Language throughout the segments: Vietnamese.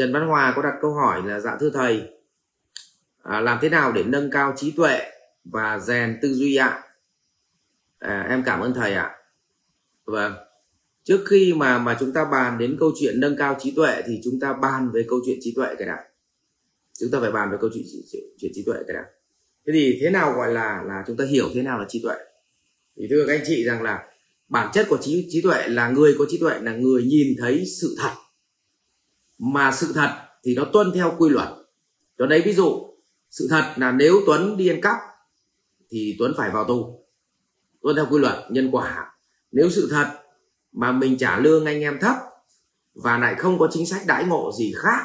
Trần Văn Hòa có đặt câu hỏi là dạ thưa thầy à, làm thế nào để nâng cao trí tuệ và rèn tư duy ạ? À, em cảm ơn thầy ạ. Vâng. Trước khi mà mà chúng ta bàn đến câu chuyện nâng cao trí tuệ thì chúng ta bàn về câu chuyện trí tuệ cái đã. Chúng ta phải bàn về câu chuyện, chuyện, chuyện trí tuệ cái đã. Thế thì thế nào gọi là là chúng ta hiểu thế nào là trí tuệ? Thì thưa các anh chị rằng là bản chất của trí trí tuệ là người có trí tuệ là người nhìn thấy sự thật mà sự thật thì nó tuân theo quy luật. Cho đấy ví dụ sự thật là nếu tuấn đi ăn cắp thì tuấn phải vào tù. Tuân theo quy luật nhân quả. Nếu sự thật mà mình trả lương anh em thấp và lại không có chính sách đãi ngộ gì khác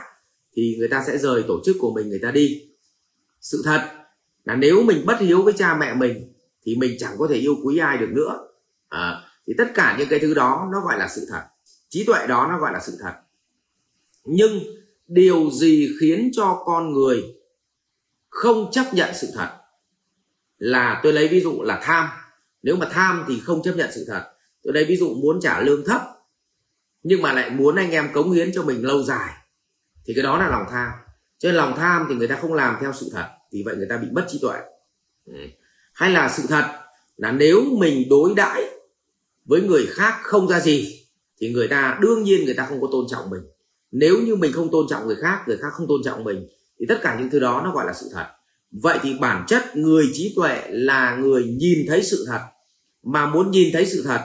thì người ta sẽ rời tổ chức của mình người ta đi. Sự thật là nếu mình bất hiếu với cha mẹ mình thì mình chẳng có thể yêu quý ai được nữa. À, thì tất cả những cái thứ đó nó gọi là sự thật. Trí tuệ đó nó gọi là sự thật nhưng điều gì khiến cho con người không chấp nhận sự thật là tôi lấy ví dụ là tham. Nếu mà tham thì không chấp nhận sự thật. Tôi lấy ví dụ muốn trả lương thấp, nhưng mà lại muốn anh em cống hiến cho mình lâu dài, thì cái đó là lòng tham. Cho nên lòng tham thì người ta không làm theo sự thật thì vậy người ta bị mất trí tuệ. Ừ. Hay là sự thật là nếu mình đối đãi với người khác không ra gì, thì người ta đương nhiên người ta không có tôn trọng mình nếu như mình không tôn trọng người khác người khác không tôn trọng mình, thì tất cả những thứ đó nó gọi là sự thật. Vậy thì bản chất người trí tuệ là người nhìn thấy sự thật. Mà muốn nhìn thấy sự thật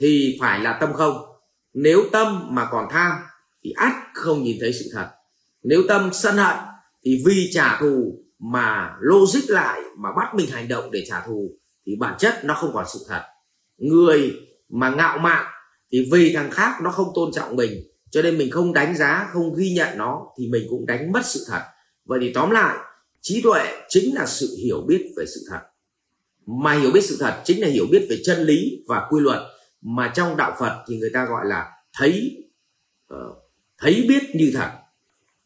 thì phải là tâm không. Nếu tâm mà còn tham thì ắt không nhìn thấy sự thật. Nếu tâm sân hận thì vì trả thù mà logic lại, mà bắt mình hành động để trả thù thì bản chất nó không còn sự thật. Người mà ngạo mạn thì vì thằng khác nó không tôn trọng mình cho nên mình không đánh giá không ghi nhận nó thì mình cũng đánh mất sự thật. Vậy thì tóm lại trí tuệ chính là sự hiểu biết về sự thật. Mà hiểu biết sự thật chính là hiểu biết về chân lý và quy luật. Mà trong đạo phật thì người ta gọi là thấy uh, thấy biết như thật.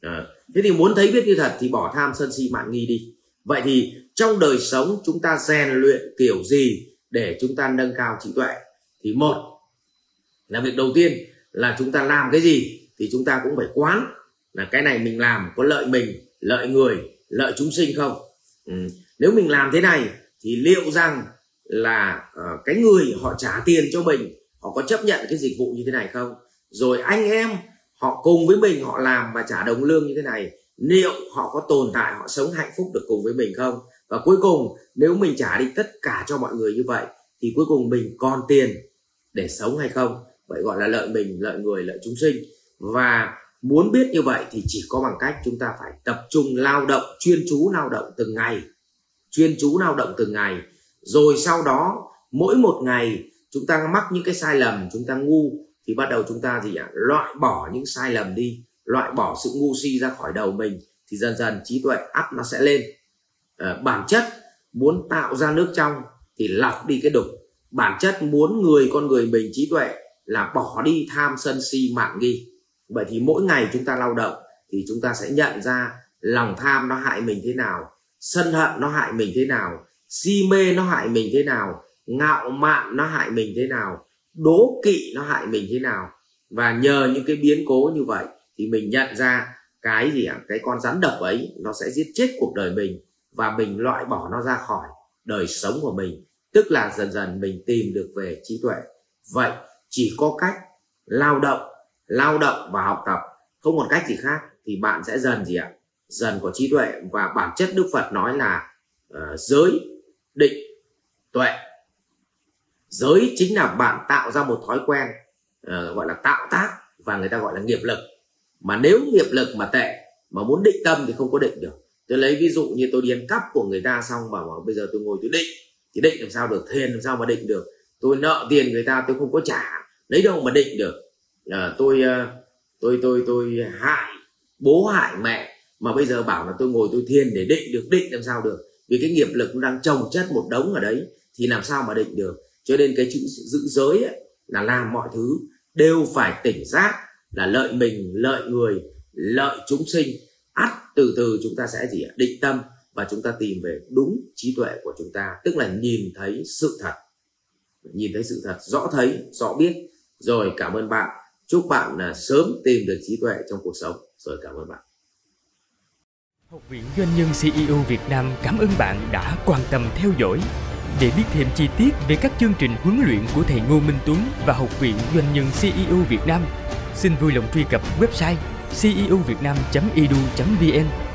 Uh, thế thì muốn thấy biết như thật thì bỏ tham sân si mạng nghi đi. Vậy thì trong đời sống chúng ta rèn luyện kiểu gì để chúng ta nâng cao trí tuệ? Thì một là việc đầu tiên là chúng ta làm cái gì thì chúng ta cũng phải quán là cái này mình làm có lợi mình lợi người lợi chúng sinh không? Ừ. nếu mình làm thế này thì liệu rằng là uh, cái người họ trả tiền cho mình họ có chấp nhận cái dịch vụ như thế này không? Rồi anh em họ cùng với mình họ làm và trả đồng lương như thế này liệu họ có tồn tại họ sống hạnh phúc được cùng với mình không? Và cuối cùng nếu mình trả đi tất cả cho mọi người như vậy thì cuối cùng mình còn tiền để sống hay không? Vậy gọi là lợi mình lợi người lợi chúng sinh. Và muốn biết như vậy thì chỉ có bằng cách chúng ta phải tập trung lao động chuyên chú lao động từng ngày. Chuyên chú lao động từng ngày. Rồi sau đó mỗi một ngày chúng ta mắc những cái sai lầm chúng ta ngu thì bắt đầu chúng ta gì ạ? Loại bỏ những sai lầm đi. Loại bỏ sự ngu si ra khỏi đầu mình thì dần dần trí tuệ ắt nó sẽ lên. À, bản chất muốn tạo ra nước trong thì lọc đi cái đục. Bản chất muốn người con người mình trí tuệ là bỏ đi tham sân si mạn nghi. Vậy thì mỗi ngày chúng ta lao động thì chúng ta sẽ nhận ra lòng tham nó hại mình thế nào, sân hận nó hại mình thế nào, si mê nó hại mình thế nào, ngạo mạn nó hại mình thế nào, đố kỵ nó hại mình thế nào. Và nhờ những cái biến cố như vậy thì mình nhận ra cái gì ạ? Cái con rắn độc ấy, nó sẽ giết chết cuộc đời mình và mình loại bỏ nó ra khỏi đời sống của mình. Tức là dần dần mình tìm được về trí tuệ. Vậy chỉ có cách lao động lao động và học tập. Không còn cách gì khác thì bạn sẽ dần gì ạ? Dần có trí tuệ và bản chất đức phật nói là uh, giới định tuệ. Giới chính là bạn tạo ra một thói quen uh, gọi là tạo tác và người ta gọi là nghiệp lực. Mà nếu nghiệp lực mà tệ mà muốn định tâm thì không có định được. Tôi lấy ví dụ như tôi đi ăn cắp của người ta xong bảo, bảo bây giờ tôi ngồi tôi định thì định làm sao được thiền làm sao mà định được. Tôi nợ tiền người ta tôi không có trả lấy đâu mà định được. À, tôi ờ, tôi tôi tôi hại bố hại mẹ mà bây giờ bảo là tôi ngồi tôi thiền để định được định làm sao được. Vì cái nghiệp lực nó đang trồng chất một đống ở đấy thì làm sao mà định được. Cho nên cái chữ giữ giới ấy, là làm mọi thứ đều phải tỉnh giác là lợi mình lợi người lợi chúng sinh. Ắt từ từ chúng ta sẽ gì định tâm và chúng ta tìm về đúng trí tuệ của chúng ta. Tức là nhìn thấy sự thật. Nhìn thấy sự thật rõ thấy rõ biết rồi cảm ơn bạn. Chúc bạn là sớm tìm được trí tuệ trong cuộc sống. Rồi cảm ơn bạn. Học viện Doanh nhân CEO Việt Nam cảm ơn bạn đã quan tâm theo dõi. Để biết thêm chi tiết về các chương trình huấn luyện của thầy Ngô Minh Tuấn và Học viện Doanh nhân CEO Việt Nam, xin vui lòng truy cập website ceovietnam.edu.vn